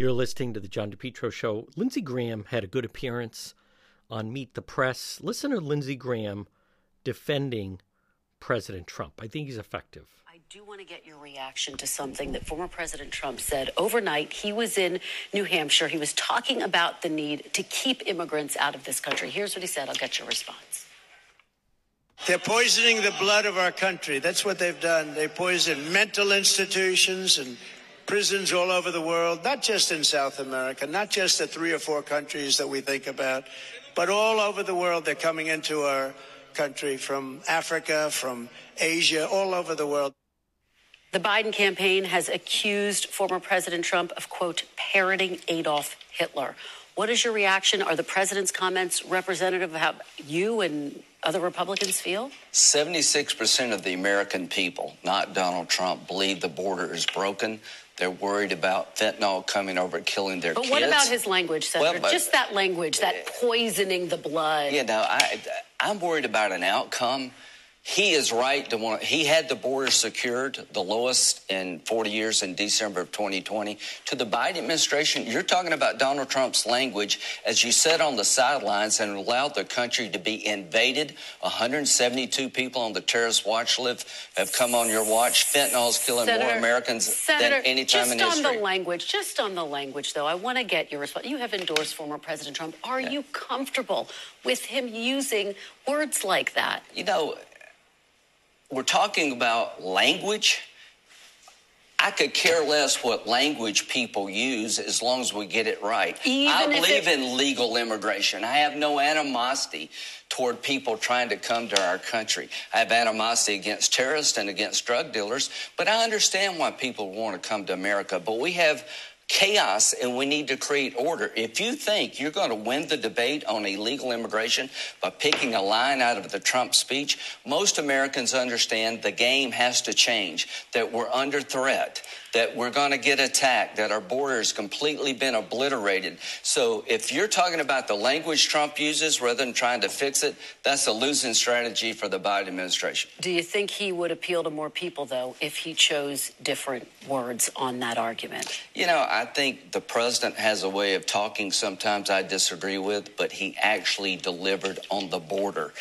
You're listening to the John DePetro Show. Lindsey Graham had a good appearance on Meet the Press. Listen to Lindsey Graham defending President Trump. I think he's effective. I do want to get your reaction to something that former President Trump said overnight. He was in New Hampshire. He was talking about the need to keep immigrants out of this country. Here's what he said. I'll get your response. They're poisoning the blood of our country. That's what they've done. They poison mental institutions and prisons all over the world, not just in South America, not just the three or four countries that we think about, but all over the world. They're coming into our country from Africa, from Asia, all over the world. The Biden campaign has accused former President Trump of, quote, parroting Adolf Hitler. What is your reaction? Are the president's comments representative of how you and other Republicans feel? 76% of the American people, not Donald Trump, believe the border is broken. They're worried about fentanyl coming over and killing their but kids. what about his language, Senator? Well, Just that language, that poisoning the blood. You know, I, I'm worried about an outcome he is right to want. He had the border secured, the lowest in 40 years in December of 2020. To the Biden administration, you're talking about Donald Trump's language as you sat on the sidelines and allowed the country to be invaded. 172 people on the terrorist watch list have come on your watch. Fentanyl is killing Senator, more Americans Senator, than any time in history. Just on the language, just on the language, though, I want to get your response. You have endorsed former President Trump. Are Yeah. you comfortable with him using words like that? You know, we're talking about language. I could care less what language people use as long as we get it right. Even I believe it- in legal immigration. I have no animosity toward people trying to come to our country. I have animosity against terrorists and against drug dealers, but I understand why people want to come to America. But we have chaos and we need to create order. If you think you're going to win the debate on illegal immigration by picking a line out of the Trump speech, most Americans understand the game has to change, that we're under threat, that we're going to get attacked, that our border has completely been obliterated. So if you're talking about the language Trump uses rather than trying to fix it, that's a losing strategy for the Biden administration. Do you think he would appeal to more people, though, if he chose different words on that argument? You know, I think the president has a way of talking sometimes I disagree with, but he actually delivered on the border.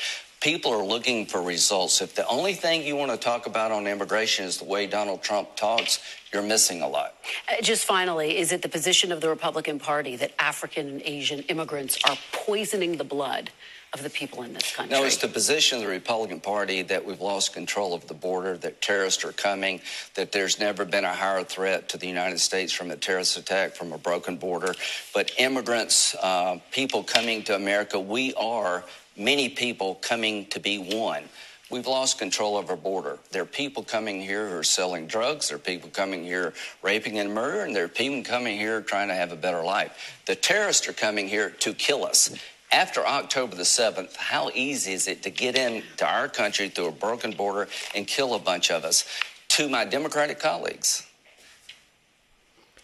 People are looking for results. If the only thing you want to talk about on immigration is the way Donald Trump talks, you're missing a lot. Uh, just finally, is it the position of the Republican Party that African and Asian immigrants are poisoning the blood of the people in this country? No, it's the position of the Republican Party that we've lost control of the border, that terrorists are coming, that there's never been a higher threat to the United States from a terrorist attack from a broken border. But immigrants, uh, people coming to America, we are many people coming to be one. We've lost control of our border. There are people coming here who are selling drugs. There are people coming here raping and murder, and there are people coming here trying to have a better life. The terrorists are coming here to kill us. After October the 7th, how easy is it to get into our country through a broken border and kill a bunch of us? To my Democratic colleagues,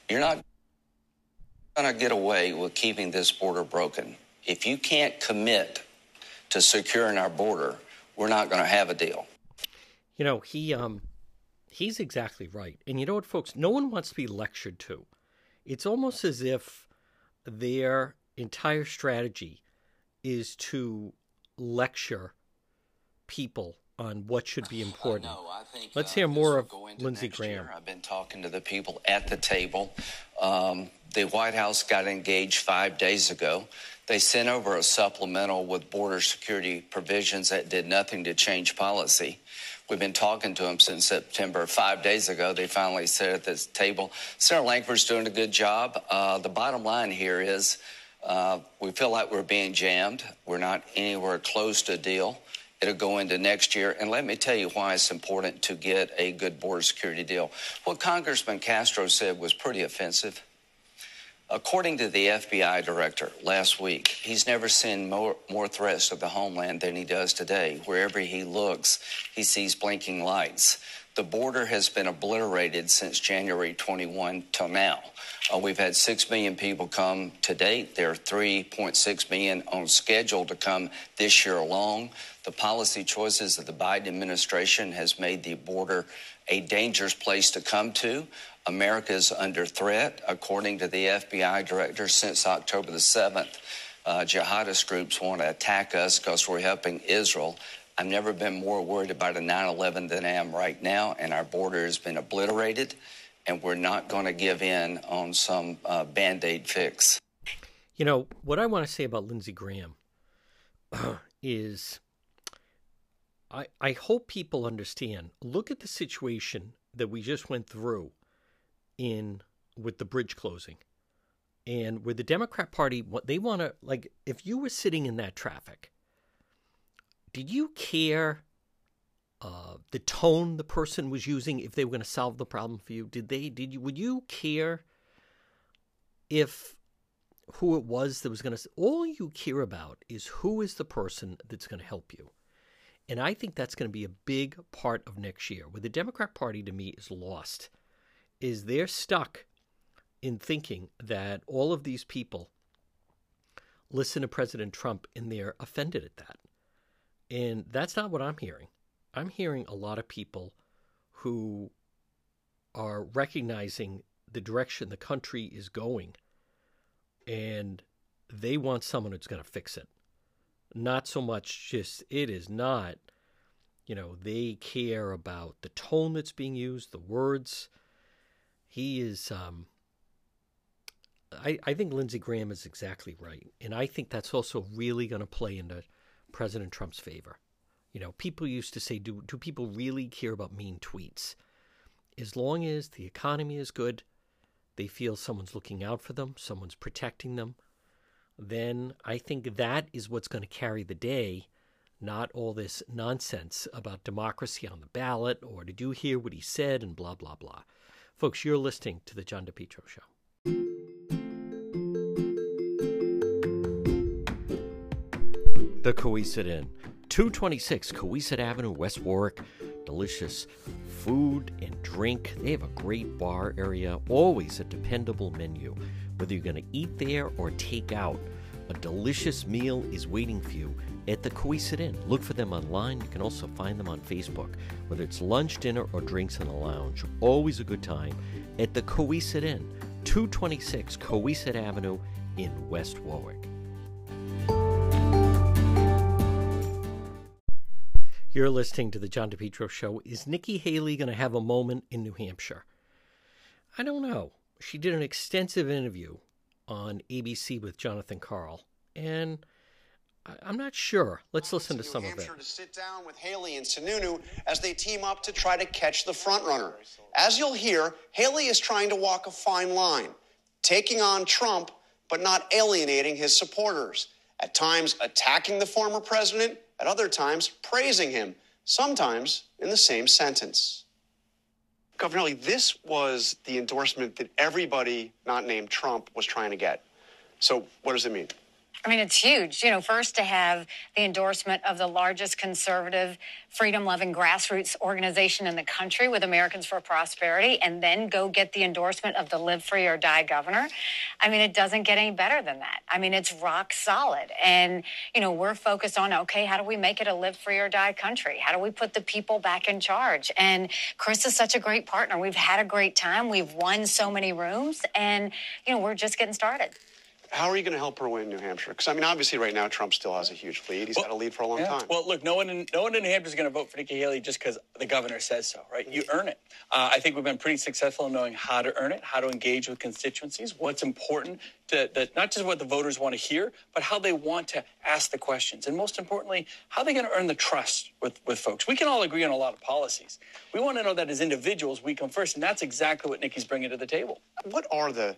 you're not going to get away with keeping this border broken. If you can't commit to securing our border, we're not going to have a deal. You know, he um he's exactly right. And you know what, folks? No one wants to be lectured to. It's almost as if their entire strategy is to lecture people on what should be important. No, I think, Let's uh, hear more of Lindsey Graham. year. I've been talking to the people at the table. Um, the White House got engaged five days ago. They sent over a supplemental with border security provisions that did nothing to change policy. We've been talking to them since September. Five days ago, they finally sat at this table, Senator Lankford's doing a good job. Uh, the bottom line here is uh, we feel like we're being jammed. We're not anywhere close to a deal. It'll go into next year. And let me tell you why it's important to get a good border security deal. What Congressman Castro said was pretty offensive. According to the FBI director last week, he's never seen more, more threats to the homeland than he does today. Wherever he looks, he sees blinking lights. The border has been obliterated since January 21 till now. Uh, we've had 6 million people come to date. There are 3.6 million on schedule to come this year alone. The policy choices of the Biden administration has made the border a dangerous place to come to. America is under threat, according to the FBI director, since October the 7th. Uh, jihadist groups want to attack us because we're helping Israel. I've never been more worried about a 9 11 than I am right now, and our border has been obliterated, and we're not going to give in on some uh, band aid fix. You know, what I want to say about Lindsey Graham is I, I hope people understand. Look at the situation that we just went through in with the bridge closing and with the Democrat Party, what they want to like, if you were sitting in that traffic, did you care uh, the tone the person was using if they were going to solve the problem for you? Did they? Did you? Would you care if who it was that was going to? All you care about is who is the person that's going to help you. And I think that's going to be a big part of next year. Where the Democrat Party to me is lost, is they're stuck in thinking that all of these people listen to President Trump and they're offended at that. And that's not what I'm hearing. I'm hearing a lot of people who are recognizing the direction the country is going and they want someone who's going to fix it. Not so much just, it is not, you know, they care about the tone that's being used, the words. He is, um, I, I think Lindsey Graham is exactly right. And I think that's also really going to play into President Trump's favor. You know, people used to say, do, do people really care about mean tweets? As long as the economy is good, they feel someone's looking out for them, someone's protecting them, then I think that is what's going to carry the day, not all this nonsense about democracy on the ballot or did you hear what he said and blah, blah, blah. Folks, you're listening to The John DePetro Show. The Cowesett Inn, 226 Cowesett Avenue, West Warwick. Delicious food and drink. They have a great bar area, always a dependable menu. Whether you're going to eat there or take out, a delicious meal is waiting for you at the Cowesett Inn. Look for them online. You can also find them on Facebook. Whether it's lunch, dinner, or drinks in the lounge, always a good time at the Cowesett Inn, 226 Cowesett Avenue in West Warwick. You're listening to the John DePetro Show. Is Nikki Haley going to have a moment in New Hampshire? I don't know. She did an extensive interview on ABC with Jonathan Karl, and I'm not sure. Let's listen to some New of it. To sit down with Haley and Sununu as they team up to try to catch the frontrunner. As you'll hear, Haley is trying to walk a fine line, taking on Trump, but not alienating his supporters. At times, attacking the former president, at other times, praising him, sometimes in the same sentence. Governor Haley, this was the endorsement that everybody not named Trump was trying to get. So, what does it mean? I mean, it's huge. You know, first to have the endorsement of the largest conservative, freedom loving grassroots organization in the country with Americans for Prosperity, and then go get the endorsement of the Live Free or Die governor. I mean, it doesn't get any better than that. I mean, it's rock solid. And, you know, we're focused on okay, how do we make it a live free or die country? How do we put the people back in charge? And Chris is such a great partner. We've had a great time. We've won so many rooms, and, you know, we're just getting started. How are you going to help her win New Hampshire? Because I mean, obviously, right now Trump still has a huge lead. He's Well, had a lead for a long Yeah. time. Well, look, no one in no one in New Hampshire is going to vote for Nikki Haley just because the governor says so, right? You earn it. Uh, I think we've been pretty successful in knowing how to earn it, how to engage with constituencies, what's important to that not just what the voters want to hear, but how they want to ask the questions, and most importantly, how they're going to earn the trust with with folks. We can all agree on a lot of policies. We want to know that as individuals, we come first, and that's exactly what Nikki's bringing to the table. what are the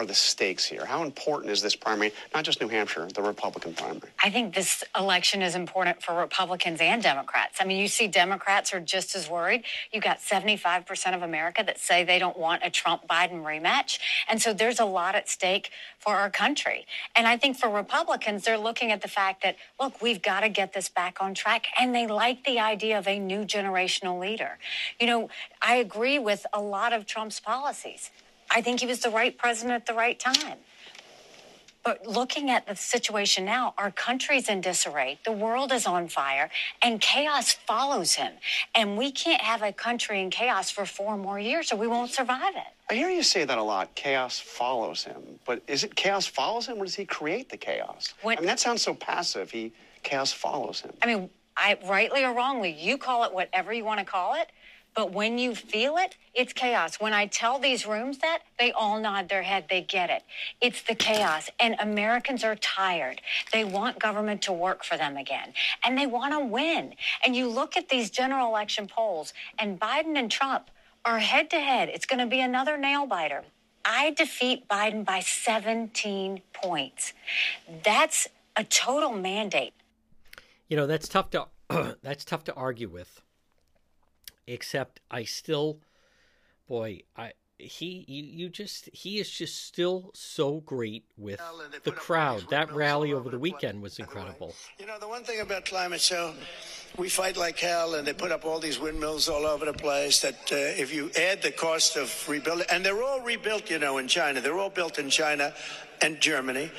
are the stakes here? How important is this primary? Not just New Hampshire, the Republican primary. I think this election is important for Republicans and Democrats. I mean, you see Democrats are just as worried. You got 75% of America that say they don't want a Trump Biden rematch. And so there's a lot at stake for our country. And I think for Republicans, they're looking at the fact that, look, we've got to get this back on track. And they like the idea of a new generational leader. You know, I agree with a lot of Trump's policies. I think he was the right president at the right time. But looking at the situation now, our country's in disarray, the world is on fire, and chaos follows him. And we can't have a country in chaos for four more years or we won't survive it. I hear you say that a lot. Chaos follows him. But is it chaos follows him or does he create the chaos? What- I mean, that sounds so passive. He chaos follows him. I mean, I rightly or wrongly, you call it whatever you want to call it. But when you feel it, it's chaos. When I tell these rooms that, they all nod their head. They get it. It's the chaos. And Americans are tired. They want government to work for them again. And they want to win. And you look at these general election polls, and Biden and Trump are head to head. It's going to be another nail biter. I defeat Biden by 17 points. That's a total mandate. You know, that's tough to that's tough to argue with. Except I still boy, I he you, you just he is just still so great with the put up all crowd. That rally over the weekend was by the way. incredible. You know, the one thing about climate change, we fight like hell, and they put up all these windmills all over the place. That uh, if you add the cost of rebuilding, and they're all rebuilt, you know, in China. They're all built in China and Germany.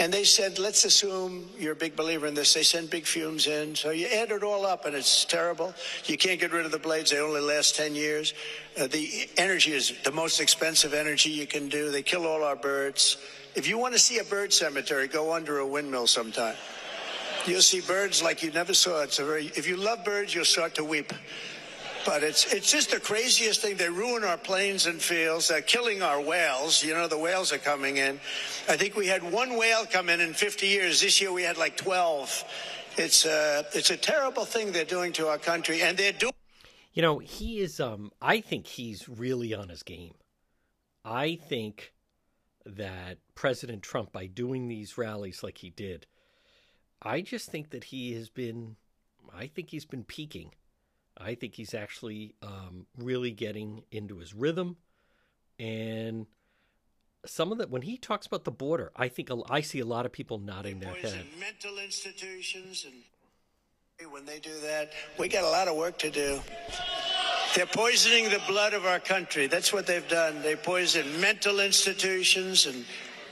And they said, let's assume you're a big believer in this. They send big fumes in. So you add it all up, and it's terrible. You can't get rid of the blades. They only last 10 years. Uh, the energy is the most expensive energy you can do. They kill all our birds. If you want to see a bird cemetery, go under a windmill sometime. You'll see birds like you never saw. It's a very, if you love birds, you'll start to weep. But it's it's just the craziest thing. They ruin our plains and fields. They're killing our whales. You know, the whales are coming in. I think we had one whale come in in 50 years. This year we had like 12. It's uh, it's a terrible thing they're doing to our country, and they're doing. You know, he is um I think he's really on his game. I think that President Trump by doing these rallies like he did, I just think that he has been I think he's been peaking. I think he's actually um, really getting into his rhythm, and some of that when he talks about the border, I think I see a lot of people nodding their head. mental institutions and when they do that we got a lot of work to do. They're poisoning the blood of our country. That's what they've done. They poison mental institutions and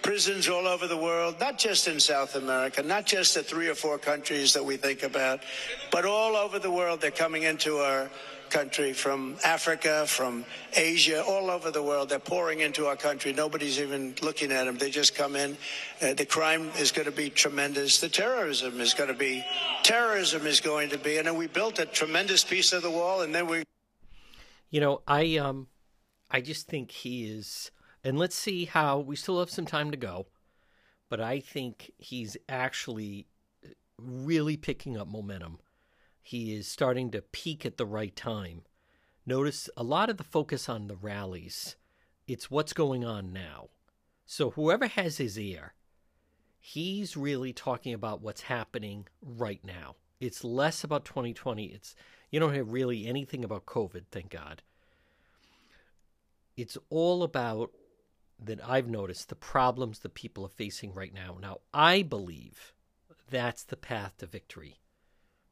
prisons all over the world not just in south america not just the three or four countries that we think about but all over the world they're coming into our country from Africa, from Asia, all over the world. They're pouring into our country. Nobody's even looking at them. They just come in. Uh, the crime is going to be tremendous. The terrorism is going to be, terrorism is going to be. And then we built a tremendous piece of the wall, and then we You know, I um I just think he is and let's see how we still have some time to go, but I think he's actually really picking up momentum. He is starting to peak at the right time. Notice a lot of the focus on the rallies. It's what's going on now. So whoever has his ear, he's really talking about what's happening right now. It's less about 2020. It's you don't hear really anything about COVID, thank God. It's all about that I've noticed the problems that people are facing right now. Now, I believe that's the path to victory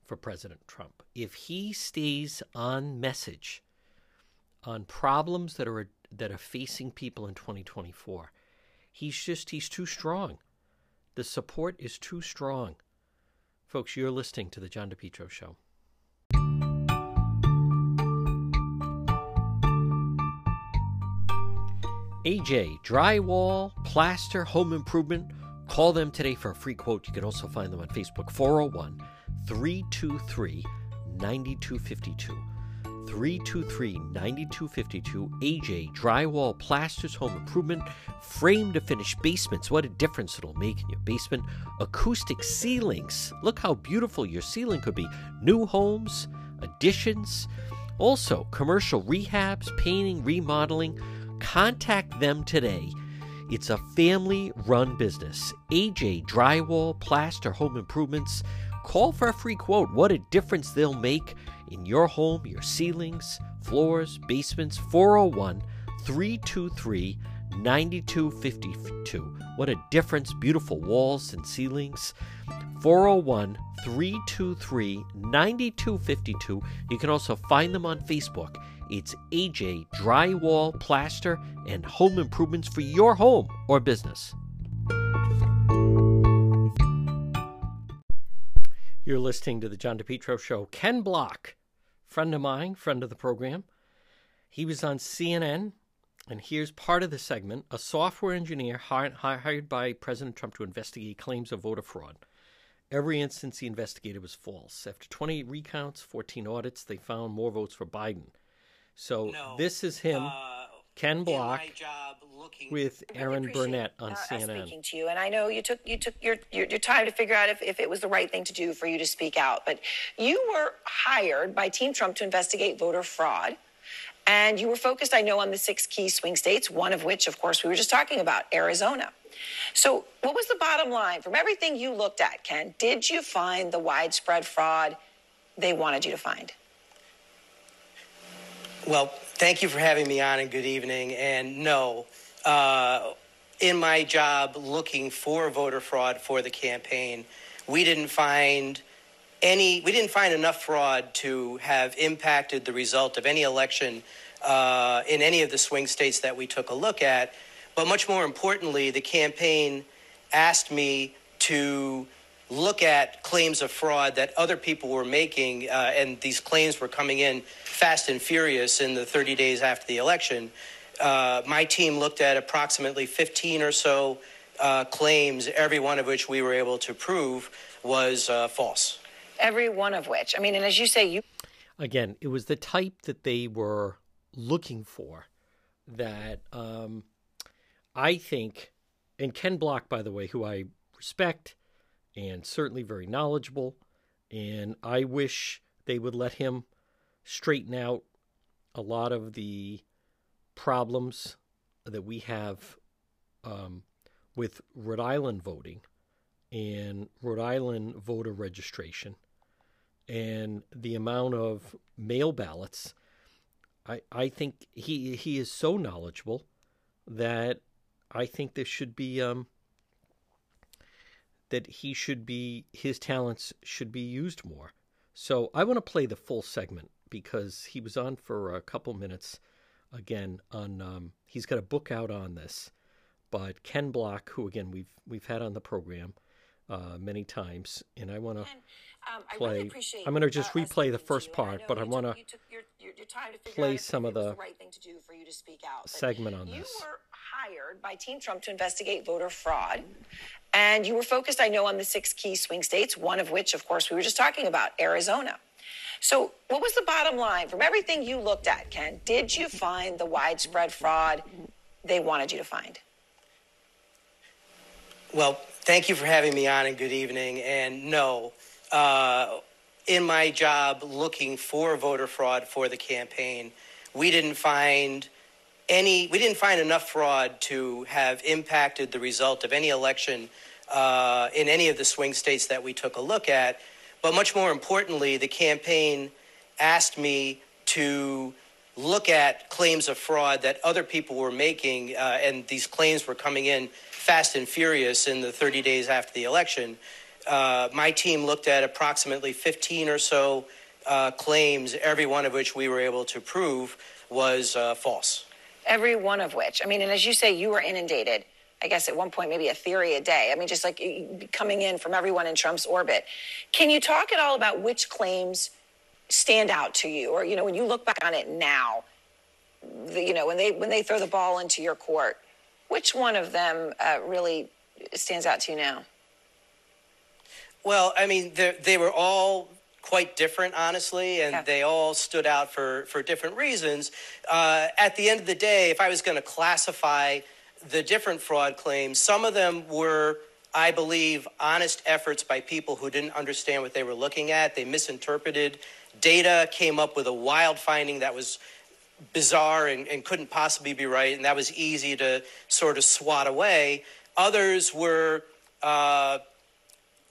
for President Trump. If he stays on message on problems that are that are facing people in 2024, he's just he's too strong. The support is too strong. Folks, you're listening to the John DePetro show. AJ Drywall, Plaster, Home Improvement. Call them today for a free quote. You can also find them on Facebook 401 323 9252. 323 9252. AJ Drywall, Plasters, Home Improvement, Frame to Finish Basements. What a difference it'll make in your basement. Acoustic ceilings. Look how beautiful your ceiling could be. New homes, additions. Also, commercial rehabs, painting, remodeling. Contact them today. It's a family run business. AJ Drywall, Plaster, Home Improvements. Call for a free quote. What a difference they'll make in your home, your ceilings, floors, basements. 401 323 9252. What a difference. Beautiful walls and ceilings. 401 323 9252. You can also find them on Facebook. It's AJ Drywall, Plaster, and Home Improvements for your home or business. You're listening to the John DePetro Show. Ken Block, friend of mine, friend of the program, he was on CNN, and here's part of the segment a software engineer hired by President Trump to investigate claims of voter fraud. Every instance he investigated was false. After 20 recounts, 14 audits, they found more votes for Biden. So no, this is him, uh, Ken Block, with Erin Burnett on uh, CNN. Speaking to you, and I know you took you took your, your, your time to figure out if, if it was the right thing to do for you to speak out, but you were hired by Team Trump to investigate voter fraud. And you were focused, I know, on the six key swing states, one of which, of course, we were just talking about, Arizona. So, what was the bottom line from everything you looked at, Ken? Did you find the widespread fraud they wanted you to find? Well, thank you for having me on, and good evening. And no, uh, in my job looking for voter fraud for the campaign, we didn't find any, we didn't find enough fraud to have impacted the result of any election uh, in any of the swing states that we took a look at. But much more importantly, the campaign asked me to look at claims of fraud that other people were making, uh, and these claims were coming in fast and furious in the 30 days after the election. Uh, my team looked at approximately 15 or so uh, claims, every one of which we were able to prove was uh, false. Every one of which. I mean, and as you say, you. Again, it was the type that they were looking for that um, I think, and Ken Block, by the way, who I respect and certainly very knowledgeable, and I wish they would let him straighten out a lot of the problems that we have um, with Rhode Island voting and Rhode Island voter registration and the amount of mail ballots. I, I think he he is so knowledgeable that I think there should be um, that he should be his talents should be used more. So I want to play the full segment because he was on for a couple minutes again on um, he's got a book out on this. But Ken Block, who again we've we've had on the program uh, many times, and I want to um, play. Really I'm going to just replay the first part, but I want to play some of the, the right out, segment on this. You were hired by Team Trump to investigate voter fraud, and you were focused, I know, on the six key swing states, one of which, of course, we were just talking about, Arizona. So, what was the bottom line from everything you looked at, Ken? Did you find the widespread fraud they wanted you to find? Well, thank you for having me on, and good evening. And no, uh, in my job looking for voter fraud for the campaign, we didn't find any. We didn't find enough fraud to have impacted the result of any election uh, in any of the swing states that we took a look at. But much more importantly, the campaign asked me to look at claims of fraud that other people were making, uh, and these claims were coming in fast and furious in the 30 days after the election. Uh, my team looked at approximately 15 or so uh, claims, every one of which we were able to prove was uh, false. Every one of which. I mean, and as you say, you were inundated. I guess at one point, maybe a theory a day. I mean, just like coming in from everyone in Trump's orbit. Can you talk at all about which claims stand out to you? Or, you know, when you look back on it now, the, you know, when they, when they throw the ball into your court, which one of them uh, really stands out to you now? Well, I mean, they were all quite different, honestly, and yeah. they all stood out for, for different reasons. Uh, at the end of the day, if I was going to classify the different fraud claims, some of them were, I believe, honest efforts by people who didn't understand what they were looking at. They misinterpreted data, came up with a wild finding that was bizarre and, and couldn't possibly be right, and that was easy to sort of swat away. Others were uh,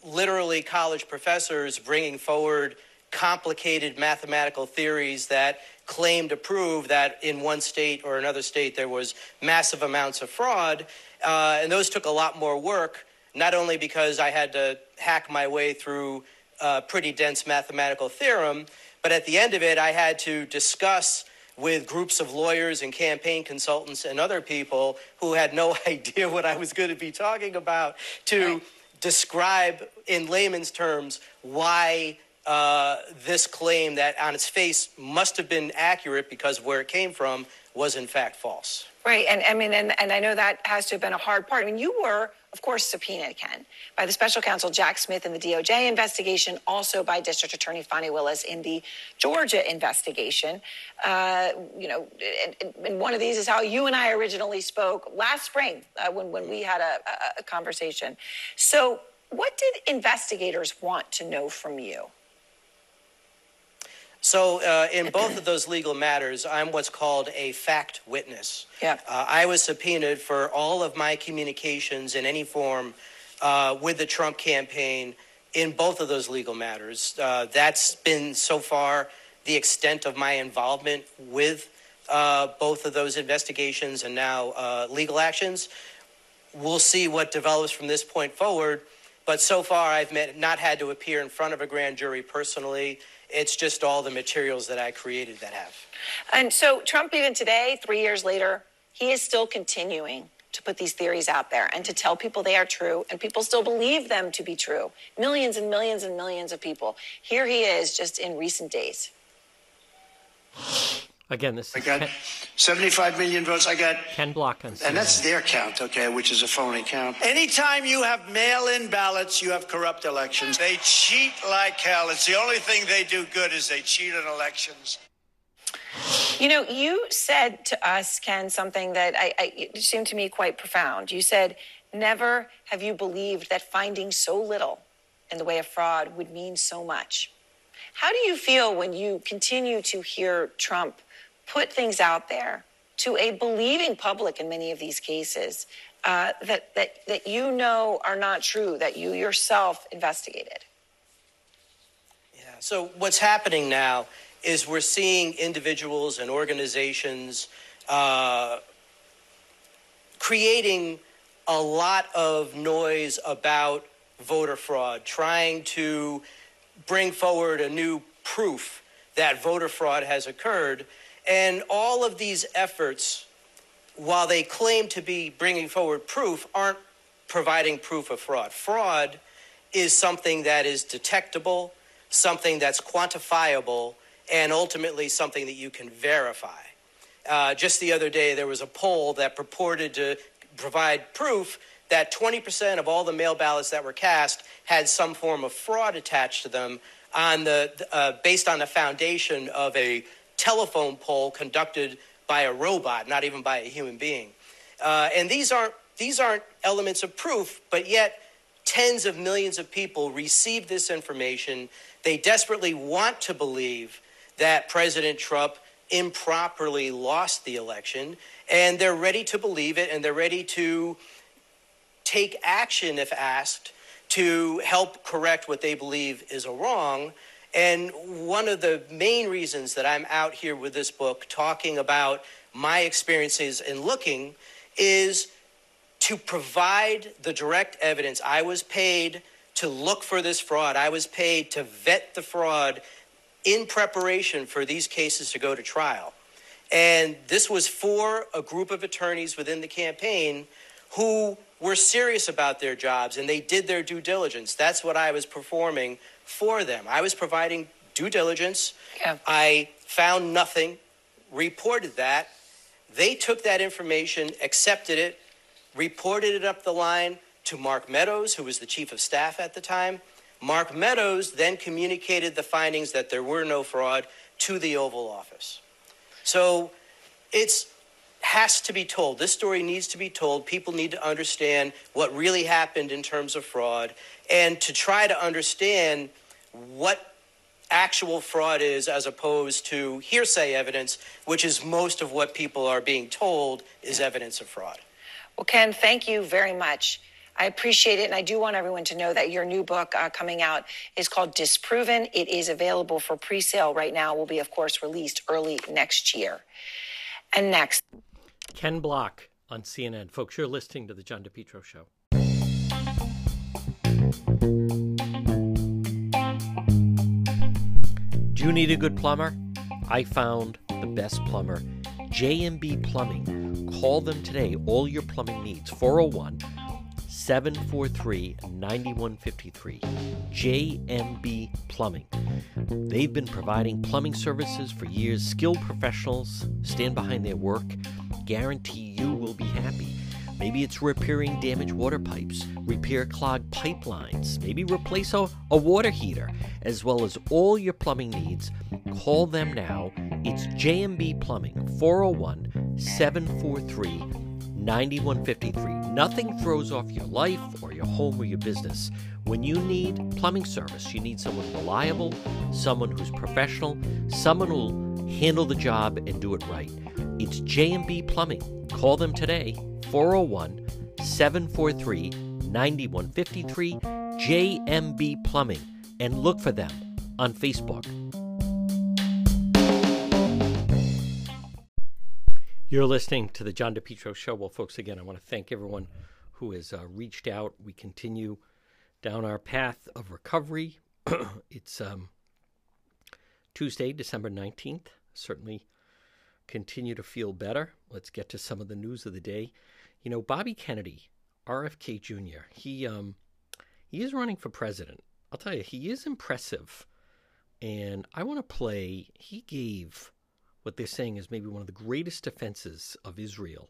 literally college professors bringing forward complicated mathematical theories that claim to prove that in one state or another state there was massive amounts of fraud. Uh, and those took a lot more work, not only because I had to hack my way through a pretty dense mathematical theorem, but at the end of it, I had to discuss with groups of lawyers and campaign consultants and other people who had no idea what I was going to be talking about to. Describe in layman's terms why uh, this claim that on its face must have been accurate because where it came from was in fact false. Right, and I mean, and, and I know that has to have been a hard part. I mean, you were, of course, subpoenaed, Ken, by the special counsel Jack Smith in the DOJ investigation, also by District Attorney Fani Willis in the Georgia investigation. Uh, you know, and, and, one of these is how you and I originally spoke last spring uh, when, when we had a, a conversation. So, what did investigators want to know from you? So, uh, in both of those legal matters, I'm what's called a fact witness. Yeah. Uh, I was subpoenaed for all of my communications in any form uh, with the Trump campaign in both of those legal matters. Uh, that's been so far the extent of my involvement with uh, both of those investigations and now uh, legal actions. We'll see what develops from this point forward. But so far, I've met, not had to appear in front of a grand jury personally. It's just all the materials that I created that have. And so, Trump, even today, three years later, he is still continuing to put these theories out there and to tell people they are true, and people still believe them to be true. Millions and millions and millions of people. Here he is just in recent days. Again, this I got Ken, 75 million votes. I got Ken Block on And that's their count, okay, which is a phony count. Anytime you have mail in ballots, you have corrupt elections. They cheat like hell. It's the only thing they do good is they cheat in elections. You know, you said to us, Ken, something that I, I, it seemed to me quite profound. You said, Never have you believed that finding so little in the way of fraud would mean so much. How do you feel when you continue to hear Trump put things out there to a believing public in many of these cases uh, that, that, that you know are not true, that you yourself investigated? Yeah. So, what's happening now is we're seeing individuals and organizations uh, creating a lot of noise about voter fraud, trying to bring forward a new proof that voter fraud has occurred and all of these efforts, while they claim to be bringing forward proof, aren't providing proof of fraud. Fraud is something that is detectable, something that's quantifiable, and ultimately something that you can verify. Uh, just the other day, there was a poll that purported to provide proof that 20% of all the mail ballots that were cast had some form of fraud attached to them on the, uh, based on the foundation of a telephone poll conducted by a robot, not even by a human being. Uh, and these aren't these aren't elements of proof, but yet tens of millions of people receive this information. They desperately want to believe that President Trump improperly lost the election, and they're ready to believe it, and they're ready to take action if asked to help correct what they believe is a wrong. And one of the main reasons that I'm out here with this book talking about my experiences in looking is to provide the direct evidence. I was paid to look for this fraud, I was paid to vet the fraud in preparation for these cases to go to trial. And this was for a group of attorneys within the campaign who were serious about their jobs and they did their due diligence. That's what I was performing for them. I was providing due diligence. Yeah. I found nothing, reported that. They took that information, accepted it, reported it up the line to Mark Meadows, who was the chief of staff at the time. Mark Meadows then communicated the findings that there were no fraud to the Oval Office. So it's has to be told. This story needs to be told. People need to understand what really happened in terms of fraud and to try to understand what actual fraud is as opposed to hearsay evidence, which is most of what people are being told is evidence of fraud. Well, Ken, thank you very much. I appreciate it, and I do want everyone to know that your new book uh, coming out is called Disproven. It is available for pre sale right now, will be, of course, released early next year. And next, Ken Block on CNN. Folks, you're listening to The John DePetro Show. Do you need a good plumber? I found the best plumber, JMB Plumbing. Call them today, all your plumbing needs, 401 743 9153. JMB Plumbing. They've been providing plumbing services for years. Skilled professionals stand behind their work, guarantee you will be happy. Maybe it's repairing damaged water pipes, repair clogged pipelines, maybe replace a, a water heater, as well as all your plumbing needs. Call them now. It's JMB Plumbing, 401 743 9153. Nothing throws off your life or your home or your business. When you need plumbing service, you need someone reliable, someone who's professional, someone who'll handle the job and do it right. It's J&B Plumbing. Call them today, 401 743 9153, JMB Plumbing, and look for them on Facebook. You're listening to the John DePetro Show. Well, folks, again, I want to thank everyone who has uh, reached out. We continue down our path of recovery. it's um, Tuesday, December 19th. Certainly continue to feel better. Let's get to some of the news of the day. You know, Bobby Kennedy, RFK Jr., he, um, he is running for president. I'll tell you, he is impressive. And I want to play, he gave what they're saying is maybe one of the greatest defenses of Israel,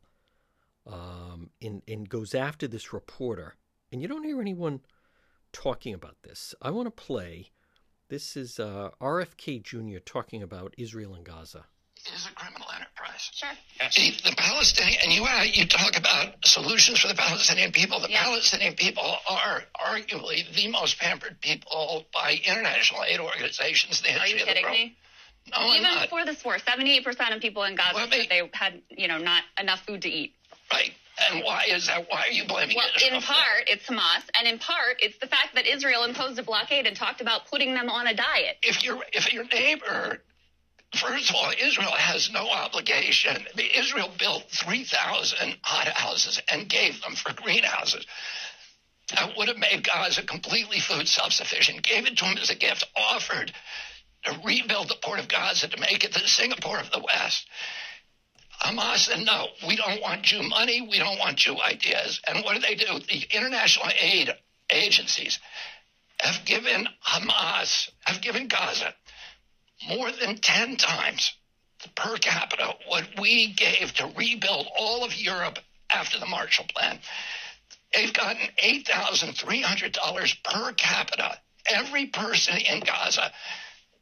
um, and, and goes after this reporter. And you don't hear anyone talking about this. I want to play. This is uh, RFK Jr. talking about Israel and Gaza. It is a criminal enterprise. Sure. Yes. See, the Palestinian, and you uh, you talk about solutions for the Palestinian people. The Yeah. Palestinian people are arguably the most pampered people by international aid organizations. in The Are you history of the kidding world. me? No, I'm Even not. before this war, 78% of people in Gaza Well, said they had, you know, not enough food to eat. Right. And why is that? Why are you blaming Well, Israel? in part, it's Hamas, and in part, it's the fact that Israel imposed a blockade and talked about putting them on a diet. if your if your neighbor first of all israel has no obligation israel built 3000 hothouses and gave them for greenhouses that would have made gaza completely food self-sufficient gave it to them as a gift offered to rebuild the port of gaza to make it the singapore of the west Hamas said, no, we don't want Jew money. We don't want Jew ideas. And what do they do? The international aid agencies have given Hamas, have given Gaza more than 10 times per capita what we gave to rebuild all of Europe after the Marshall Plan. They've gotten $8,300 per capita, every person in Gaza.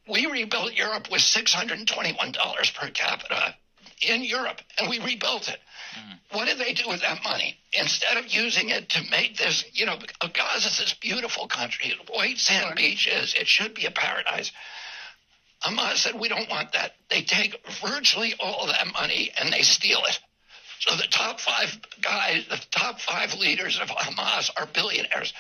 We rebuilt Europe with $621 per capita in Europe, and we rebuilt it. Mm-hmm. What did they do with that money? Instead of using it to make this, you know, Gaza's this beautiful country, white sand beaches, it should be a paradise. Hamas said, we don't want that. They take virtually all of that money and they steal it. So the top five guys, the top five leaders of Hamas are billionaires.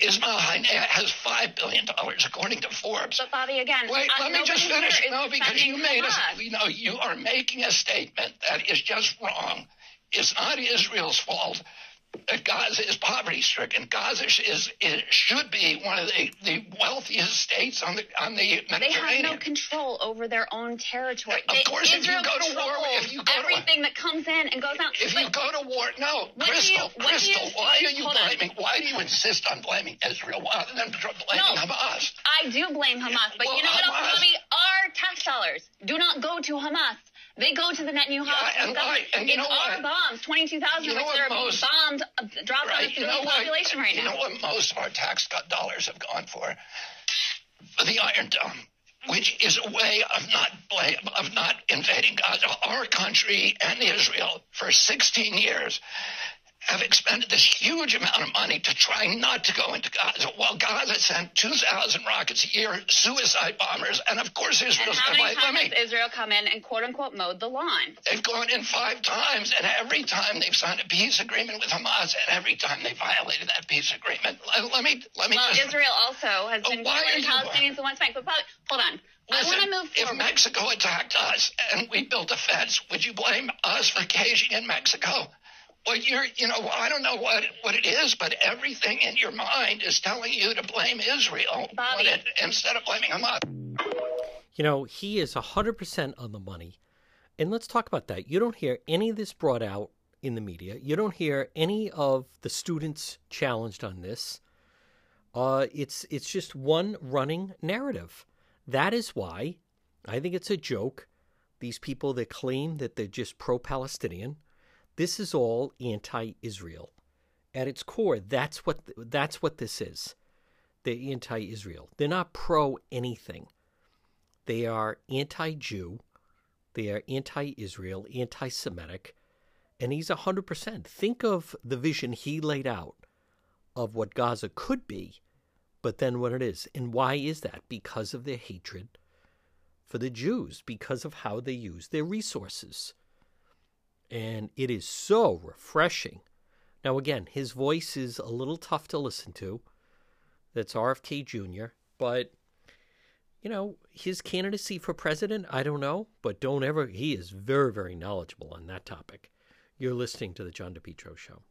Ismail Haniyeh has $5 billion, according to Forbes. But Bobby, again, Wait, uh, let me just finish. No, because you made us. a, you know, you are making a statement that is just wrong. It's not Israel's fault that Gaza is poverty stricken. Gaza is, should be one of the, the wealthiest states on the on the Mediterranean. They have no control over their own territory. Of They- course, if you go to war- if you go to- everything that comes in and goes out. if But you go to war, no, Crystal, you- Crystal, you why are you hold on. blaming? Why do you insist on blaming Israel rather than blaming No. Hamas? I do blame Hamas, but Well, you know what else, Hamas- Bobby? Our tax dollars do not go to Hamas. They go to the Netanyahu Yeah, and why- and you it's our what? bombs, 22,000 You of know which what that are being most- bombed, uh, dropped on the Right, you know civilian what? population right now. you know what most of our tax cut dollars have gone for? For the Iron Dome, which is a way of not of not invading. Our country and Israel for 16 years have expended this huge amount of money to try not to go into Gaza, while Gaza sent 2,000 rockets a year, suicide bombers, and of course And Israel's how many times me. Israel come in and quote unquote mowed the lawn? They've gone in five times, and every time they've signed a peace agreement with Hamas, and every time they violated that peace agreement. Let, let me let me Well, just. Israel also has Oh, been killing Palestinians in West Bank. But Bobby, hold on. I Listen, want to move if. Mexico attacked us and we built a fence, would you blame us for caging in Mexico? Well, you're, you know, I don't know what what it is, but everything in your mind is telling you to blame Israel Bobby. it, instead of blaming Hamas. You know, he is 100% on the money. And let's talk about that. You don't hear any of this brought out in the media. You don't hear any of the students challenged on this. Uh, it's it's just one running narrative. That is why I think it's a joke. These people that claim that they're just pro-Palestinian, this is all anti-Israel. At its core, that's what that's what this is. They're anti-Israel. They're not pro anything. They are anti-Jew. They are anti-Israel, anti-Semitic, and he's 100%. Think of the vision he laid out of what Gaza could be but then what it is. And why is that? Because of their hatred for the Jews, because of how they use their resources. And it is so refreshing. Now, again, his voice is a little tough to listen to. That's RFK Jr., but you know, his candidacy for president, I don't know, but don't ever, he is very, very knowledgeable on that topic. You're listening to The John DePetro Show.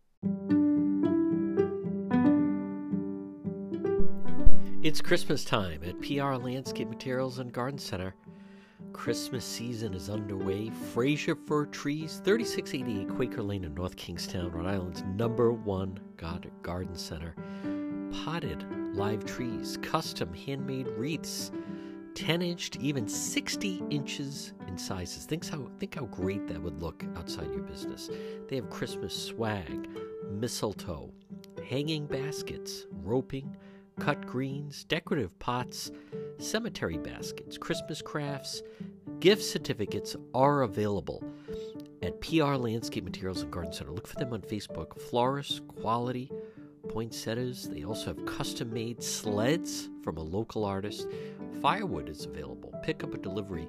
It's Christmas time at PR Landscape Materials and Garden Center. Christmas season is underway. Fraser Fir Trees, 3688 Quaker Lane in North Kingstown, Rhode Island's number one garden center. Potted live trees, custom handmade wreaths, 10 inch to even 60 inches in sizes. Think how, think how great that would look outside your business. They have Christmas swag, mistletoe, hanging baskets, roping, cut greens, decorative pots, cemetery baskets, Christmas crafts, gift certificates are available at PR Landscape Materials and Garden Center. Look for them on Facebook. Florists, quality, poinsettias. They also have custom made sleds from a local artist. Firewood is available. Pick up a delivery.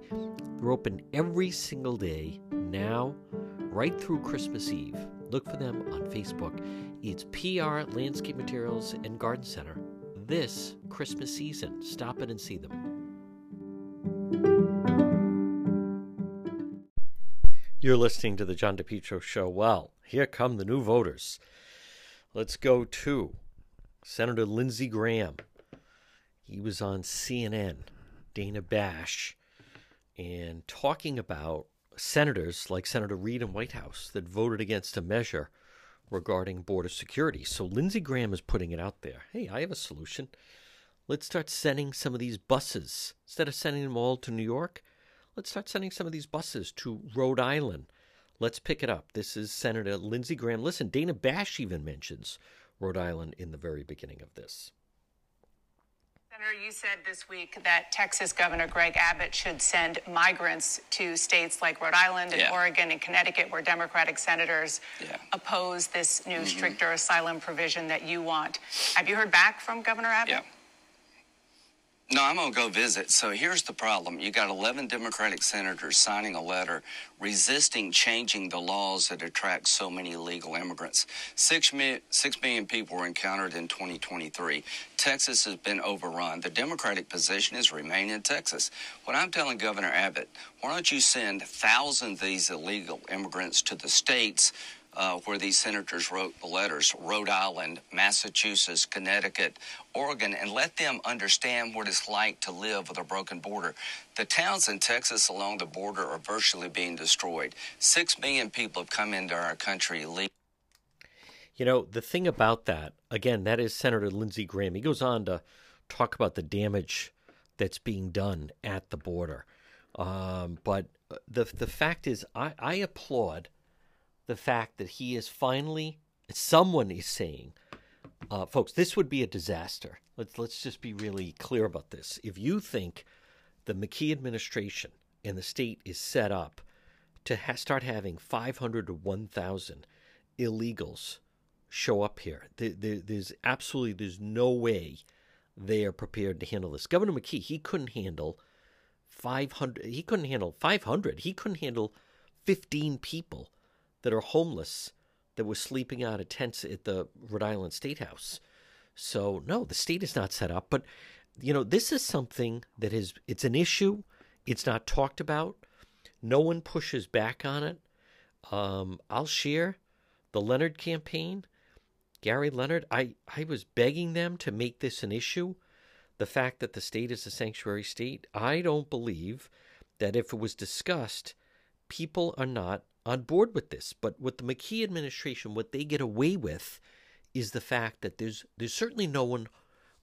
They're open every single day now, right through Christmas Eve. Look for them on Facebook. It's PR Landscape Materials and Garden Center this Christmas season. Stop it and see them. You're listening to the John DePetro Show. Well, here come the new voters. Let's go to Senator Lindsey Graham. He was on CNN, Dana Bash, and talking about senators like Senator Reed and Whitehouse that voted against a measure regarding border security. So Lindsey Graham is putting it out there. Hey, I have a solution. Let's start sending some of these buses. Instead of sending them all to New York, let's start sending some of these buses to Rhode Island. Let's pick it up. This is Senator Lindsey Graham. Listen, Dana Bash even mentions Rhode Island in the very beginning of this. Senator, you said this week that Texas Governor Greg Abbott should send migrants to states like Rhode Island and yeah. Oregon and Connecticut, where Democratic senators yeah. oppose this new, mm-hmm. stricter asylum provision that you want. Have you heard back from Governor Abbott? Yeah. No, I'm going to go visit. So here's the problem. You got 11 Democratic senators signing a letter resisting changing the laws that attract so many illegal immigrants. Six, mi- six million people were encountered in 2023. Texas has been overrun. The Democratic position is remain in Texas. What I'm telling Governor Abbott, why don't you send thousands of these illegal immigrants to the states uh, where these senators wrote the letters Rhode Island, Massachusetts, Connecticut, Oregon, and let them understand what it's like to live with a broken border. The towns in Texas along the border are virtually being destroyed. Six million people have come into our country illegally. You know, the thing about that, again, that is Senator Lindsey Graham. He goes on to talk about the damage that's being done at the border. Um, but the the fact is, I, I applaud the fact that he is finally someone is saying, uh, folks, this would be a disaster. Let's let's just be really clear about this. If you think the McKee administration and the state is set up to ha- start having 500 to 1,000 illegals show up here, there, there, there's absolutely there's no way they are prepared to handle this. Governor McKee, he couldn't handle 500. He couldn't handle 500. He couldn't handle 15 people that are homeless that were sleeping out of tents at the Rhode Island State House. So no, the state is not set up. But you know, this is something that is it's an issue. It's not talked about. No one pushes back on it. Um, I'll share the Leonard campaign. Gary Leonard, I, I was begging them to make this an issue. The fact that the state is a sanctuary state, I don't believe that if it was discussed people are not on board with this. But with the McKee administration, what they get away with is the fact that there's there's certainly no one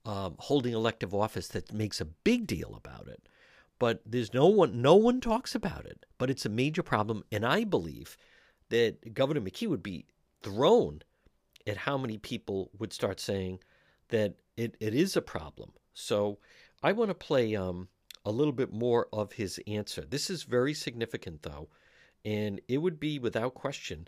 um, holding elective office that makes a big deal about it. But there's no one no one talks about it. But it's a major problem, and I believe that Governor McKee would be thrown at how many people would start saying that it, it is a problem. So I want to play um, a little bit more of his answer. This is very significant, though, and it would be without question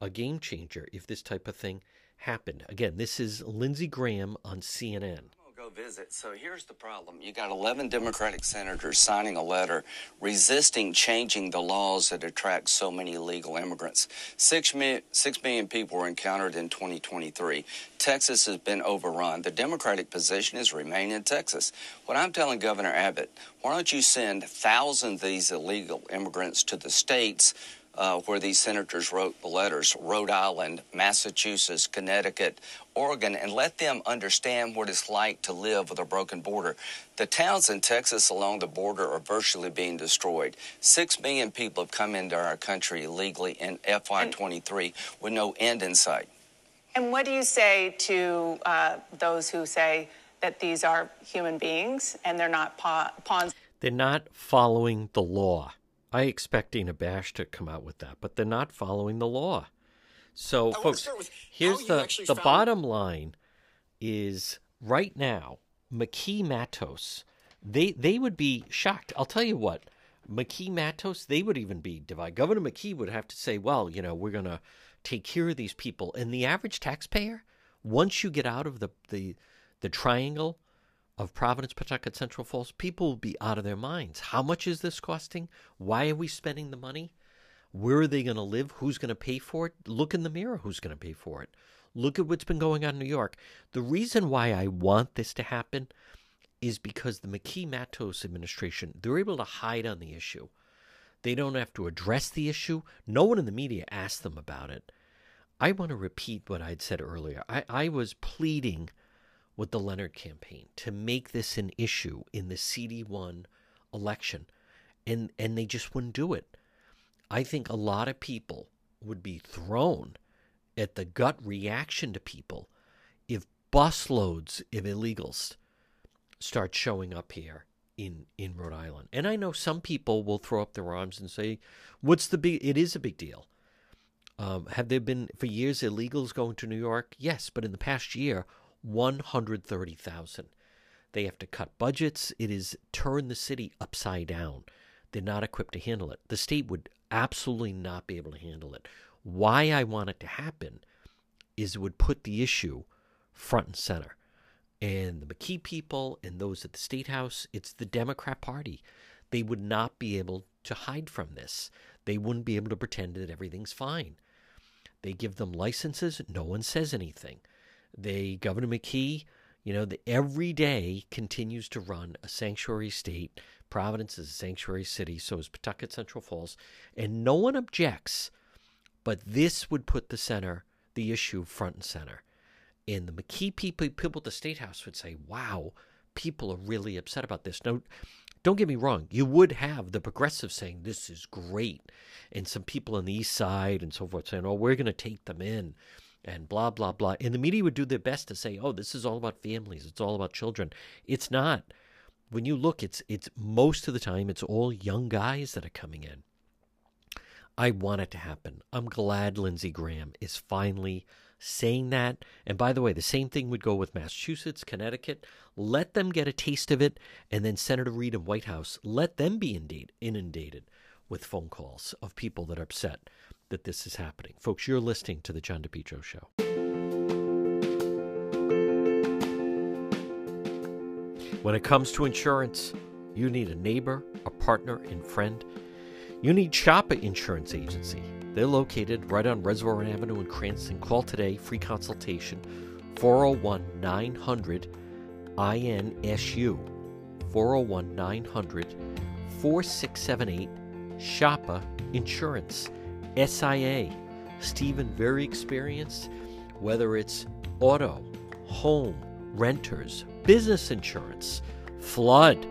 a game changer if this type of thing happened. Again, this is Lindsey Graham on CNN visit. So here's the problem. You got 11 Democratic senators signing a letter resisting changing the laws that attract so many illegal immigrants. Six million, six million people were encountered in 2023. Texas has been overrun. The Democratic position is remain in Texas. What I'm telling Governor Abbott, why don't you send thousands of these illegal immigrants to the states uh, where these senators wrote the letters Rhode Island, Massachusetts, Connecticut, Oregon, and let them understand what it's like to live with a broken border. The towns in Texas along the border are virtually being destroyed. Six million people have come into our country illegally in FY23 with no end in sight. And what do you say to uh, those who say that these are human beings and they're not pa- pawns? They're not following the law. I expect Dana Bash to come out with that, but they're not following the law. So, folks, here's the the found... bottom line: is right now McKee Matos, they they would be shocked. I'll tell you what, McKee Matos, they would even be divided. Governor McKee would have to say, well, you know, we're going to take care of these people, and the average taxpayer, once you get out of the the the triangle of Providence, Pawtucket, Central Falls, people will be out of their minds. How much is this costing? Why are we spending the money? Where are they going to live? Who's going to pay for it? Look in the mirror who's going to pay for it. Look at what's been going on in New York. The reason why I want this to happen is because the McKee Matos administration, they're able to hide on the issue. They don't have to address the issue. No one in the media asked them about it. I want to repeat what I'd said earlier. I, I was pleading with the Leonard campaign to make this an issue in the CD1 election, and, and they just wouldn't do it. I think a lot of people would be thrown at the gut reaction to people if busloads of illegals start showing up here in in Rhode Island. And I know some people will throw up their arms and say, "What's the big? It is a big deal." Um, have there been for years illegals going to New York? Yes, but in the past year, 130,000. They have to cut budgets. It is turn the city upside down. They're not equipped to handle it. The state would absolutely not be able to handle it. Why I want it to happen is it would put the issue front and center. And the McKee people and those at the State House, it's the Democrat Party. They would not be able to hide from this. They wouldn't be able to pretend that everything's fine. They give them licenses, no one says anything. They, Governor McKee, you know, the, every day continues to run a sanctuary state. Providence is a sanctuary city, so is Pawtucket Central Falls, and no one objects. But this would put the center, the issue front and center. And the McKee people, people at the State House would say, wow, people are really upset about this. Now, don't get me wrong, you would have the progressives saying this is great, and some people on the east side and so forth saying, oh, we're going to take them in and blah, blah, blah. And the media would do their best to say, oh, this is all about families, it's all about children. It's not. When you look, it's it's most of the time it's all young guys that are coming in. I want it to happen. I'm glad Lindsey Graham is finally saying that. And by the way, the same thing would go with Massachusetts, Connecticut. Let them get a taste of it. And then Senator Reed and Whitehouse, let them be inundated with phone calls of people that are upset that this is happening. Folks, you're listening to The John DePetro Show. When it comes to insurance, you need a neighbor, a partner, and friend. You need Chapa Insurance Agency. They're located right on Reservoir Avenue in Cranston. Call today, free consultation, 401 900 INSU. 401 900 4678 Chapa Insurance. SIA. Stephen, very experienced, whether it's auto, home, renters, business insurance, flood,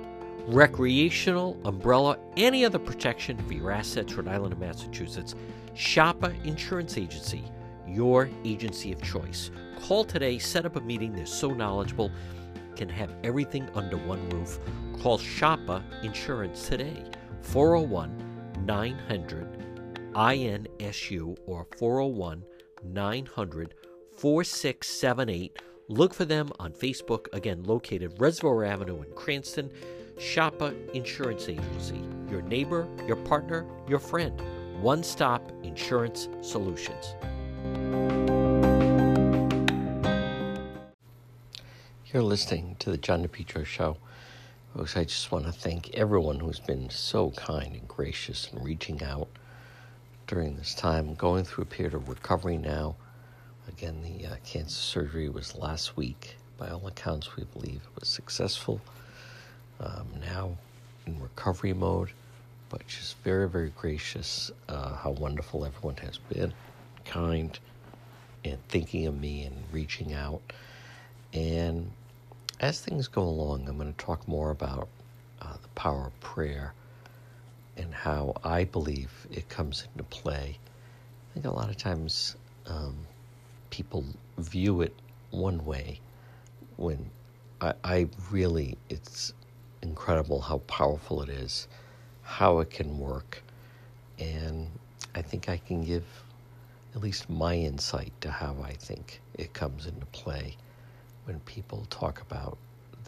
recreational, umbrella, any other protection for your assets, Rhode Island and Massachusetts. Chapa Insurance Agency, your agency of choice. Call today, set up a meeting. They're so knowledgeable, can have everything under one roof. Call Chapa Insurance today, 401 900 INSU or 401 900 4678. Look for them on Facebook, again, located Reservoir Avenue in Cranston. Chapa Insurance Agency, your neighbor, your partner, your friend. One stop insurance solutions. You're listening to the John DePetro Show. Folks, I just want to thank everyone who's been so kind and gracious and reaching out during this time, going through a period of recovery now. Again, the uh, cancer surgery was last week. By all accounts, we believe it was successful. Um, now in recovery mode, but just very, very gracious. Uh, how wonderful everyone has been, kind, and thinking of me and reaching out. And as things go along, I'm going to talk more about uh, the power of prayer and how I believe it comes into play. I think a lot of times um, people view it one way when I, I really, it's incredible how powerful it is, how it can work. And I think I can give at least my insight to how I think it comes into play when people talk about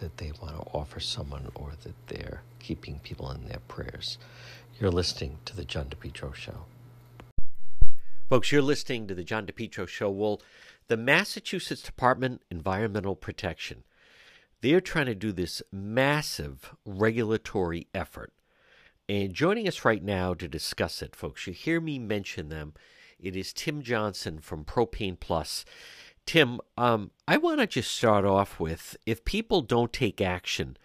that they want to offer someone or that they're keeping people in their prayers. You're listening to the John DePetro Show. Folks, you're listening to the John DePetro Show. Well, the Massachusetts Department Environmental Protection, they're trying to do this massive regulatory effort. And joining us right now to discuss it, folks, you hear me mention them. It is Tim Johnson from Propane Plus. Tim, um, I want to just start off with if people don't take action,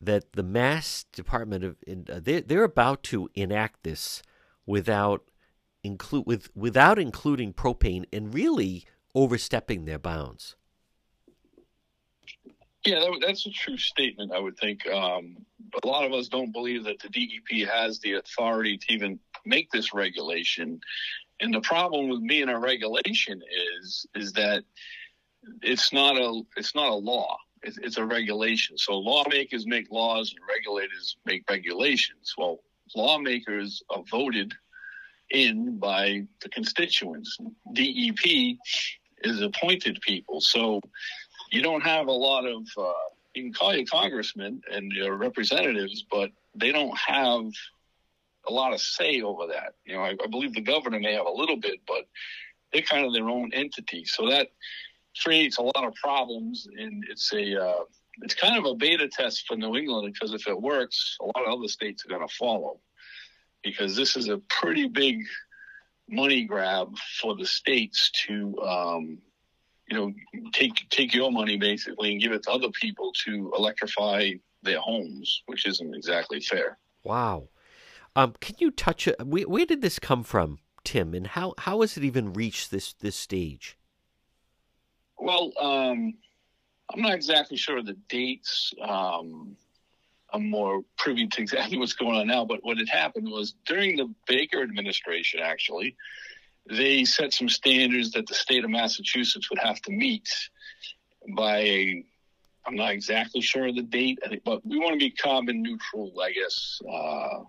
that the Mass Department of uh, they're, they're about to enact this without include with without including propane and really overstepping their bounds. Yeah, that, that's a true statement. I would think um, a lot of us don't believe that the DEP has the authority to even make this regulation, and the problem with being a regulation is is that it's not a it's not a law. It's, it's a regulation. So lawmakers make laws and regulators make regulations. Well, lawmakers are voted in by the constituents. DEP is appointed people. So you don't have a lot of uh, you can call you congressmen and your representatives, but they don't have a lot of say over that. You know, I, I believe the governor may have a little bit, but they're kind of their own entity. So that creates a lot of problems, and it's a uh, it's kind of a beta test for New England because if it works, a lot of other states are going to follow because this is a pretty big money grab for the states to um, you know take take your money basically and give it to other people to electrify their homes, which isn't exactly fair. Wow. Um, can you touch it? Where, where did this come from, Tim, and how how has it even reached this this stage? Well, um, I'm not exactly sure of the dates. Um, I'm more privy to exactly what's going on now, but what had happened was during the Baker administration, actually, they set some standards that the state of Massachusetts would have to meet by I'm not exactly sure of the date, but we want to be carbon neutral, I guess, uh,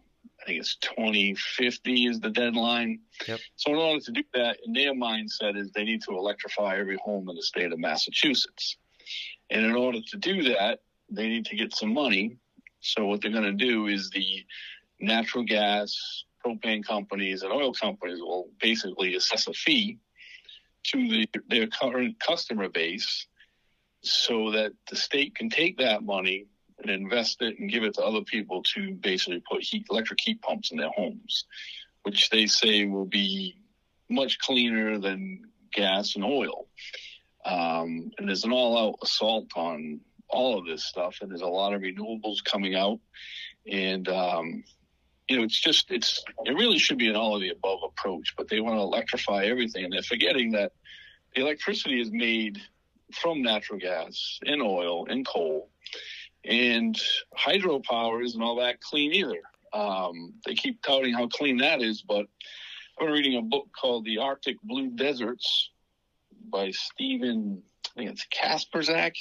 I think it's 2050 is the deadline. Yep. So in order to do that, in their mindset is they need to electrify every home in the state of Massachusetts. And in order to do that, they need to get some money. So what they're going to do is the natural gas, propane companies, and oil companies will basically assess a fee to the, their current customer base so that the state can take that money and invest it and give it to other people to basically put heat, electric heat pumps in their homes, which they say will be much cleaner than gas and oil. Um, and there's an all-out assault on all of this stuff, and there's a lot of renewables coming out, and um, you know, it's just it's it really should be an all of the above approach, but they want to electrify everything, and they're forgetting that the electricity is made from natural gas and oil and coal And hydropower isn't all that clean either. Um, they keep touting how clean that is, but I'm reading a book called The Arctic Blue Deserts by Stephen, I think it's Kasperzak,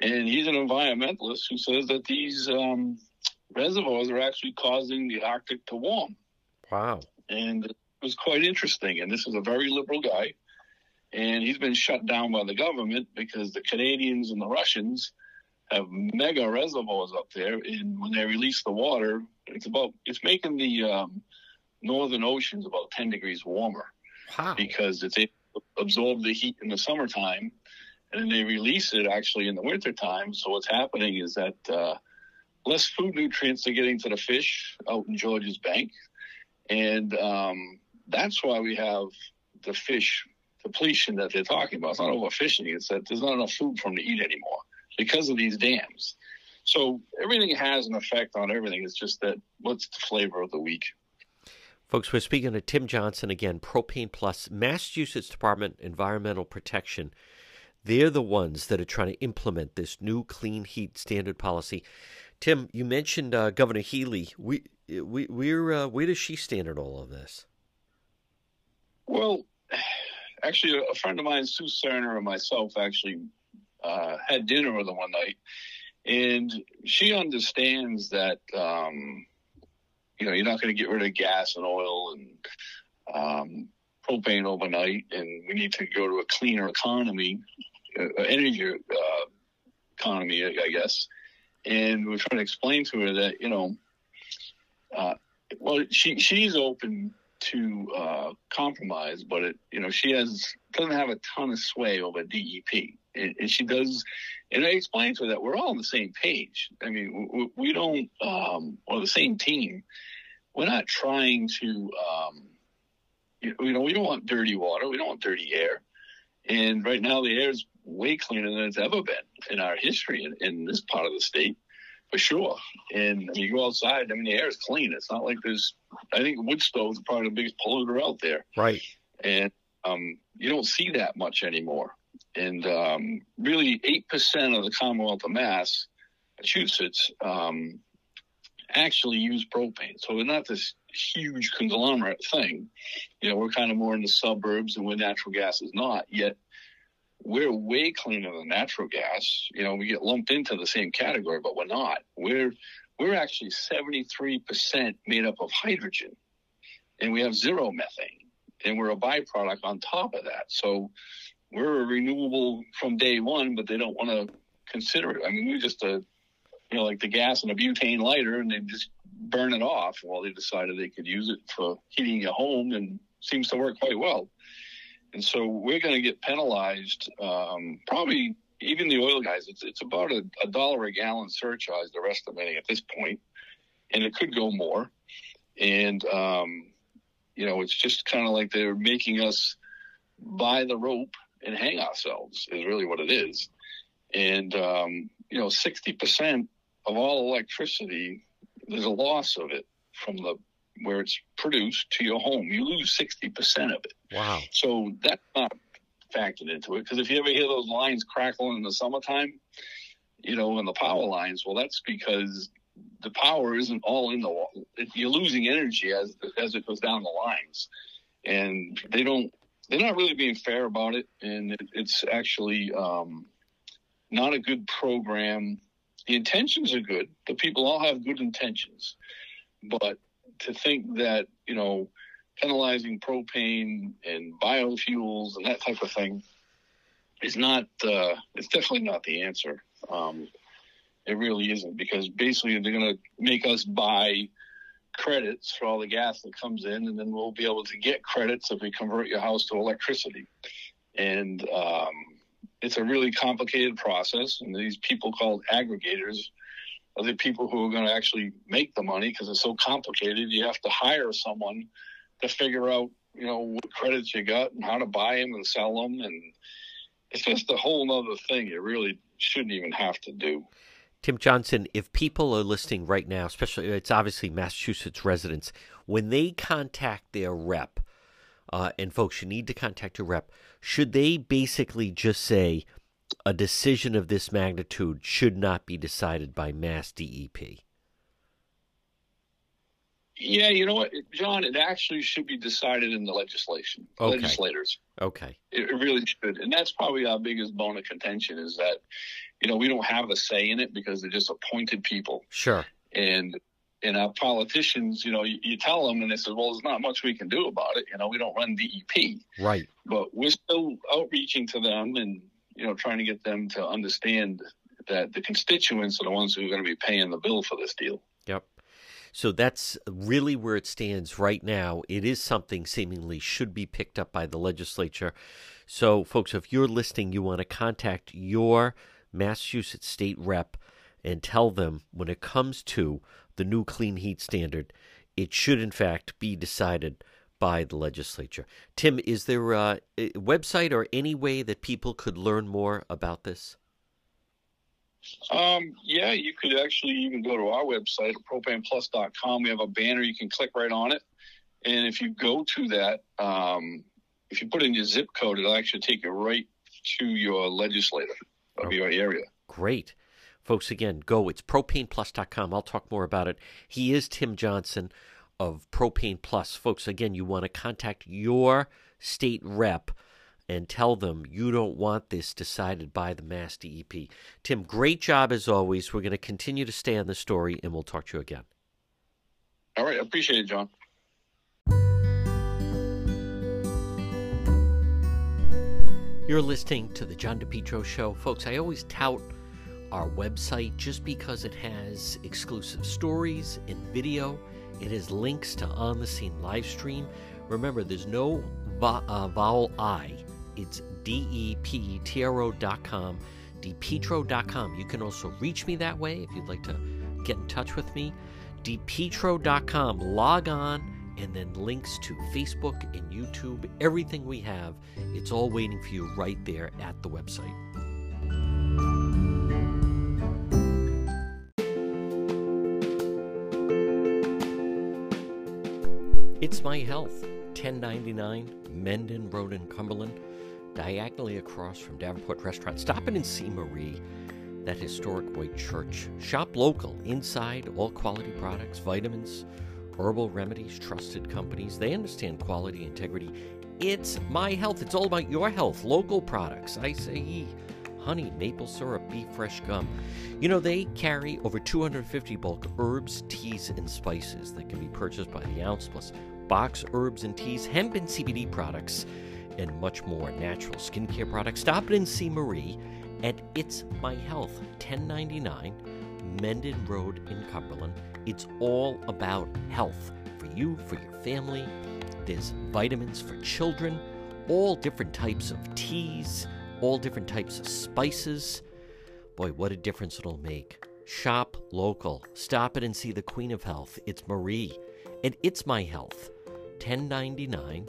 and he's an environmentalist who says that these um, reservoirs are actually causing the Arctic to warm. Wow. And it was quite interesting. And this is a very liberal guy. And he's been shut down by the government because the Canadians and the Russians have mega reservoirs up there. And when they release the water, it's about, it's making the um, northern oceans about 10 degrees warmer. Wow. Because it's able to absorb the heat in the summertime and then they release it actually in the wintertime. So what's happening is that uh, less food nutrients are getting to the fish out in George's Bank, and um, that's why we have the fish depletion that they're talking about. It's not overfishing; it's that there's not enough food for them to eat anymore because of these dams. So everything has an effect on everything. It's just that what's the flavor of the week? Folks, we're speaking to Tim Johnson again, Propane Plus, Massachusetts Department Environmental Protection. They're the ones that are trying to implement this new clean heat standard policy. Tim, you mentioned uh, Governor Healey. We, we, we're, uh, where does she stand on all of this? Well, actually, a friend of mine, Sue Cerner, and myself actually uh, had dinner with her one night, and she understands that um, you know you're not going to get rid of gas and oil and um, propane overnight, and we need to go to a cleaner economy, uh, energy uh, economy, I guess. And we're trying to explain to her that you know, uh, well, she she's open to uh, compromise, but it you know she has doesn't have a ton of sway over DEP, and, and she does. And I explained to her that we're all on the same page. I mean, we, we don't, um, or the same team. We're not trying to, um, you know, we don't want dirty water. We don't want dirty air. And right now, the air is way cleaner than it's ever been in our history in, in this part of the state, for sure. And I mean, you go outside, I mean, the air is clean. It's not like there's, I think wood stoves are probably the biggest polluter out there. Right. And um, you don't see that much anymore. And um, really, 8% of the Commonwealth of Massachusetts um, actually use propane. So we're not this huge conglomerate thing. You know, we're kind of more in the suburbs and where natural gas is not. Yet we're way cleaner than natural gas. You know, we get lumped into the same category, but we're not. We're we're actually 73% made up of hydrogen, and we have zero methane, and we're a byproduct on top of that. So we're a renewable from day one, but they don't want to consider it. I mean, we're just a you know like the gas in a butane lighter, and they just burn it off. Well, they decided they could use it for heating a home, and seems to work quite well. And so we're going to get penalized. Um, probably even the oil guys, it's, it's about a, a dollar a gallon surcharge they're estimating at this point, and it could go more. And, um, you know, it's just kind of like they're making us buy the rope and hang ourselves, is really what it is. And, um, you know, 60% of all electricity, there's a loss of it from the where it's produced to your home. You lose 60% of it. Wow. So that's not factored into it. Because if you ever hear those lines crackling in the summertime, you know, in the power lines, well, that's because the power isn't all in the wall. You're losing energy as as it goes down the lines, and they don't. They're not really being fair about it, and it, it's actually um, not a good program. The intentions are good. The people all have good intentions, but to think that you know penalizing propane and biofuels and that type of thing is not uh, it's definitely not the answer. Um, it really isn't because basically they're going to make us buy credits for all the gas that comes in and then we'll be able to get credits if we convert your house to electricity. And um, it's a really complicated process and these people called aggregators are the people who are going to actually make the money because it's so complicated. You have to hire someone to figure out, you know, what credits you got and how to buy them and sell them. And it's just a whole other thing you really shouldn't even have to do. Tim Johnson, if people are listening right now, especially it's obviously Massachusetts residents, when they contact their rep, uh, and folks, you need to contact your rep, should they basically just say, a decision of this magnitude should not be decided by mass DEP? Yeah, you know what, John? It actually should be decided in the legislation, okay. legislators. Okay. It, really should, and that's probably our biggest bone of contention is that, you know, we don't have a say in it because they're just appointed people. Sure. And and our politicians, you know, you, you, tell them and they say, well, there's not much we can do about it. You know, we don't run DEP. Right. But we're still outreaching to them and, you know, trying to get them to understand that the constituents are the ones who are going to be paying the bill for this deal. Yep. So that's really where it stands right now. It is something seemingly should be picked up by the legislature. So, folks, if you're listening, you want to contact your Massachusetts state rep and tell them when it comes to the new clean heat standard, it should in fact be decided by the legislature. Tim, is there a, website or any way that people could learn more about this? Um, yeah, you could actually even go to our website, propaneplus.com. We have a banner. You can click right on it. And if you go to that, um, if you put in your zip code, it'll actually take you right to your legislator of oh, your area. Great. Folks, again, go. It's propaneplus.com. I'll talk more about it. He is Tim Johnson of Propane Plus. Folks, again, you want to contact your state rep and tell them you don't want this decided by the Mass DEP. Tim, great job as always. We're going to continue to stay on the story, and we'll talk to you again. All right. Appreciate it, John. You're listening to the John DePetro Show. Folks, I always tout our website just because it has exclusive stories and video. It has links to on the scene live stream. Remember, there's no vo- uh, vowel I. It's D E P T R O.com, depetro.com. You can also reach me that way if you'd like to get in touch with me. depetro.com. Log on and then links to Facebook and YouTube. Everything we have, it's all waiting for you right there at the website. It's My Health, 1099 Mendon Road in Cumberland, diagonally across from Davenport Restaurant. Stop in and see Marie, that historic white church. Shop local, inside, all quality products, vitamins, herbal remedies, trusted companies. They understand quality, integrity. It's My Health. It's all about your health. Local products, acai, honey, maple syrup, beef fresh gum. You know, they carry over 250 bulk herbs, teas, and spices that can be purchased by the ounce plus box herbs and teas, hemp and CBD products, and much more. Natural skincare products. Stop in and see Marie at It's My Health, 1099 Mendon Road in Cumberland. It's all about health for you, for your family. There's vitamins for children, all different types of teas, all different types of spices. Boy, what a difference it'll make. Shop local. Stop it and see the Queen of Health. It's Marie. And it's my health. 1099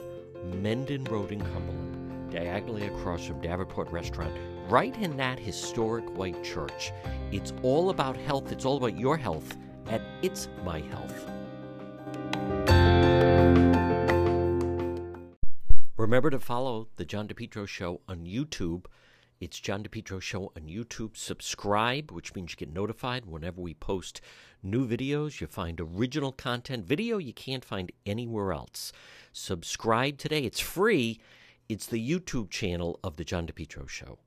Mendon Road in Cumberland, diagonally across from Davenport Restaurant, right in that historic white church. It's all about health. It's all about your health at It's My Health. Remember to follow the John DePetro Show on YouTube. It's John DePetro Show on YouTube. Subscribe, which means you get notified whenever we post new videos. You find original content, video you can't find anywhere else. Subscribe today. It's free. It's the YouTube channel of the John DePetro Show.